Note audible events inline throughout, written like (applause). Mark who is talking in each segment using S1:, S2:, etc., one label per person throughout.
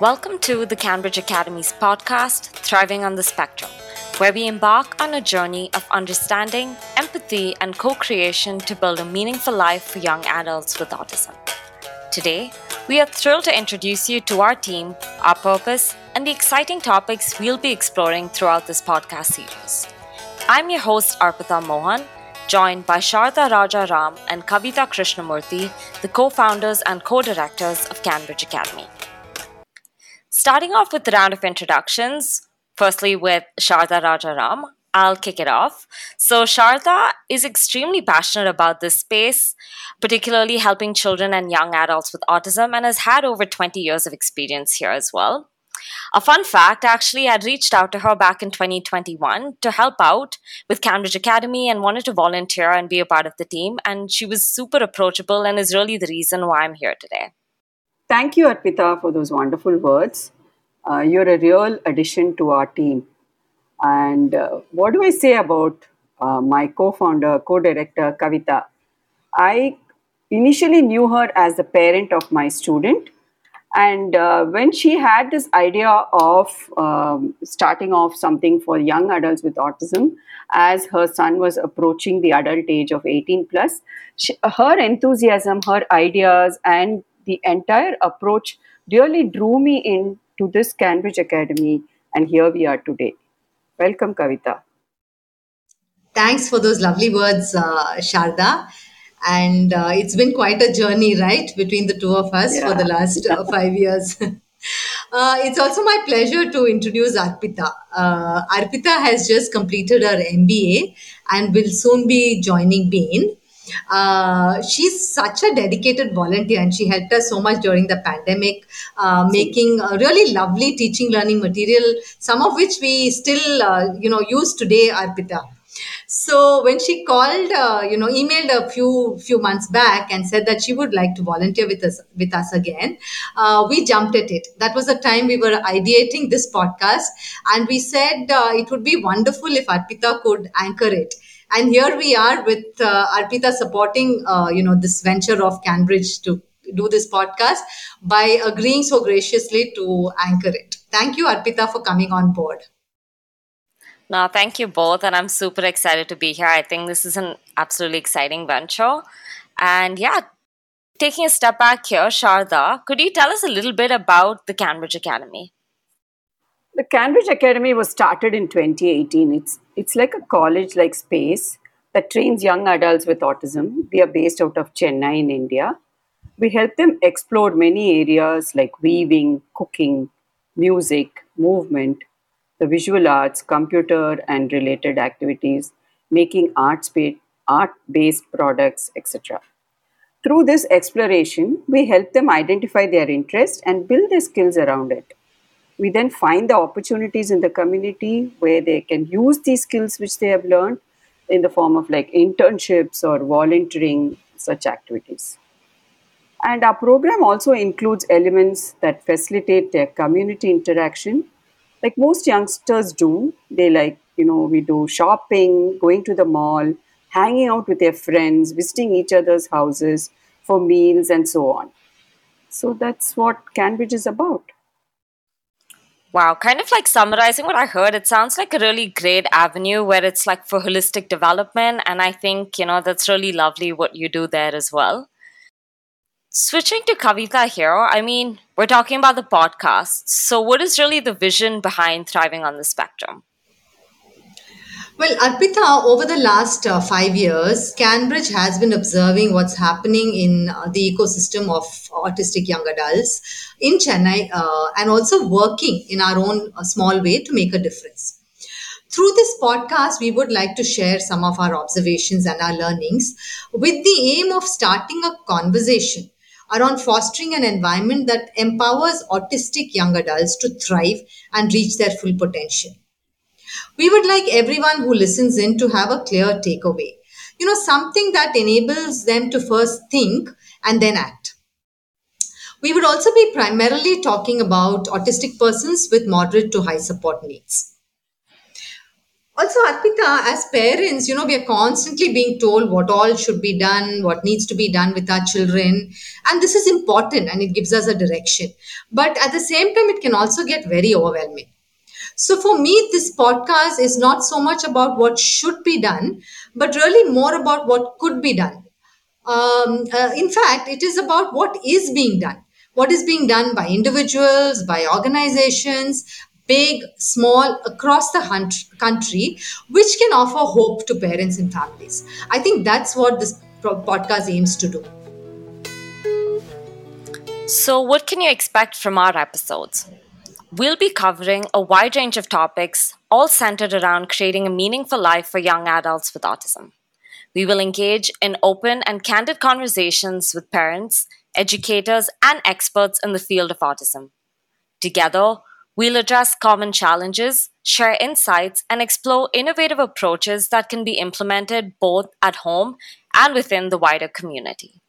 S1: Welcome to the CanBridge Academy's podcast, Thriving on the Spectrum, where we embark on a journey of understanding, empathy, and co creation to build a meaningful life for young adults with autism. Today, we are thrilled to introduce you to our team, our purpose, and the exciting topics we'll be exploring throughout this podcast series. I'm your host, Arpita Mohan, joined by Sharda Rajaram and Kavitha Krishnamoorthy, the co founders and co directors of CanBridge Academy. Starting off with the round of introductions, firstly with Sharda Rajaram, I'll kick it off. So, Sharda is extremely passionate about this space, particularly helping children and young adults with autism, and has had over 20 years of experience here as well. A fun fact actually, I'd reached out to her back in 2021 to help out with CanBridge Academy and wanted to volunteer and be a part of the team. And she was super approachable and is really the reason why I'm here today.
S2: Thank you, Arpita, for those wonderful words. Uh, you're a real addition to our team. And uh, what do I say about uh, my co founder, co director, Kavitha? I initially knew her as the parent of my student and uh, when she had this idea of um, starting off something for young adults with autism, as her son was approaching the adult age of 18 plus, she, her enthusiasm, her ideas, and the entire approach really drew me into this CanBridge Academy. And here we are today. Welcome, Kavitha.
S3: Thanks for those lovely words, uh, Sharda and uh, it's been quite a journey right between the two of us yeah. for the last uh, (laughs) five years (laughs) uh, it's also my pleasure to introduce arpita uh, arpita has just completed her mba and will soon be joining bain uh, she's such a dedicated volunteer and she helped us so much during the pandemic uh, making really lovely teaching learning material some of which we still uh, you know use today arpita so when she called, uh, you know, emailed a few few months back and said that she would like to volunteer with us with us again, uh, we jumped at it. That was the time we were ideating this podcast, and we said uh, it would be wonderful if Arpita could anchor it. And here we are with uh, Arpita supporting, uh, you know, this venture of CanBridge to do this podcast by agreeing so graciously to anchor it. Thank you, Arpita, for coming on board.
S1: No, thank you both. And I'm super excited to be here. I think this is an absolutely exciting venture. And yeah, taking a step back here, Sharda, could you tell us a little bit about the CanBridge Academy?
S2: The CanBridge Academy was started in 2018. It's, it's like a college like space that trains young adults with autism. We are based out of Chennai in India. We help them explore many areas like weaving, cooking, music, movement, the visual arts, computer and related activities, making art-based products, etc. Through this exploration, we help them identify their interest and build their skills around it. We then find the opportunities in the community where they can use these skills which they have learned in the form of like internships or volunteering, such activities. And our program also includes elements that facilitate their community interaction. Like most youngsters do they like you know we do shopping going to the mall hanging out with their friends visiting each other's houses for meals and so on. So that's what CanBridge is about
S1: Wow, kind of like summarizing what I heard, it sounds like a really great avenue where it's like for holistic development. And I think, you know, that's really lovely what you do there as well. Switching to Kavitha here, I mean, we're talking about the podcast. So, what is really the vision behind Thriving on the Spectrum?
S3: Well, Arpita, over the last uh, five years, CanBridge has been observing what's happening in uh, the ecosystem of autistic young adults in Chennai uh, and also working in our own uh, small way to make a difference. Through this podcast, we would like to share some of our observations and our learnings with the aim of starting a conversation around fostering an environment that empowers autistic young adults to thrive and reach their full potential. We would like everyone who listens in to have a clear takeaway. You know, something that enables them to first think and then act. We would also be primarily talking about autistic persons with moderate to high support needs. also arpita as parents you know we are constantly being told what all should be done what needs to be done with our children and this is important and it gives us a direction but at the same time it can also get very overwhelming so for me this podcast is not so much about what should be done but really more about what could be done um, uh, in fact it is about what is being done what is being done by individuals by organizations big, small, across the country, which can offer hope to parents and families. I think that's what this podcast aims to do.
S1: So, what can you expect from our episodes? We'll be covering a wide range of topics, all centered around creating a meaningful life for young adults with autism. We will engage in open and candid conversations with parents, educators, and experts in the field of autism. Together, We'll address common challenges, share insights, and explore innovative approaches that can be implemented both at home and within the wider community.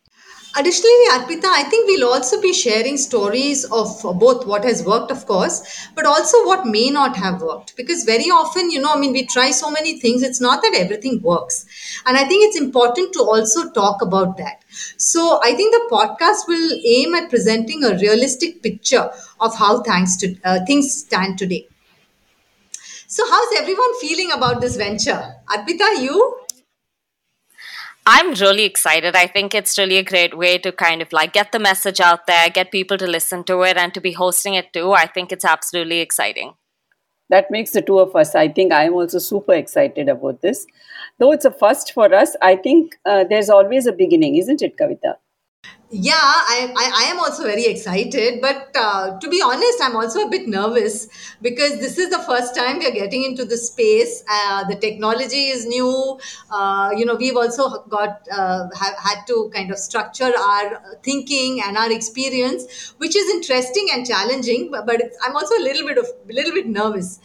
S3: Additionally, Arpita, I think we'll also be sharing stories of both what has worked, of course, but also what may not have worked. Because very often, you know, I mean, we try so many things, it's not that everything works. And I think it's important to also talk about that. So I think the podcast will aim at presenting a realistic picture of how thanks to, uh, things stand today. So, how's everyone feeling about this venture? Arpita, you?
S1: I'm really excited. I think it's really a great way to kind of like get the message out there, get people to listen to it, and to be hosting it too. I think it's absolutely exciting.
S2: That makes the two of us. I think I'm also super excited about this. Though it's a first for us, I think uh, there's always a beginning, isn't it, Kavitha?
S3: Yeah, I, I, I, am also very excited. But uh, to be honest, I'm also a bit nervous because this is the first time we are getting into the space. Uh, the technology is new. Uh, you know, we've also got uh, have had to kind of structure our thinking and our experience, which is interesting and challenging. But, but I'm also a little bit of a little bit nervous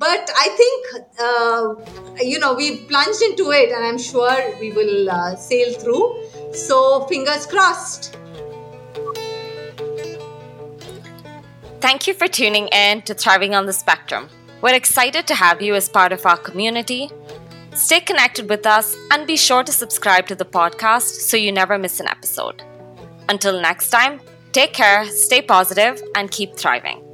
S3: but I think uh, you know we've plunged into it, and I'm sure we will uh, sail through. So fingers crossed.
S1: Thank you for tuning in to Thriving on the Spectrum. We're excited to have you as part of our community. Stay connected with us and be sure to subscribe to the podcast so you never miss an episode. Until next time, take care, stay positive, and keep thriving.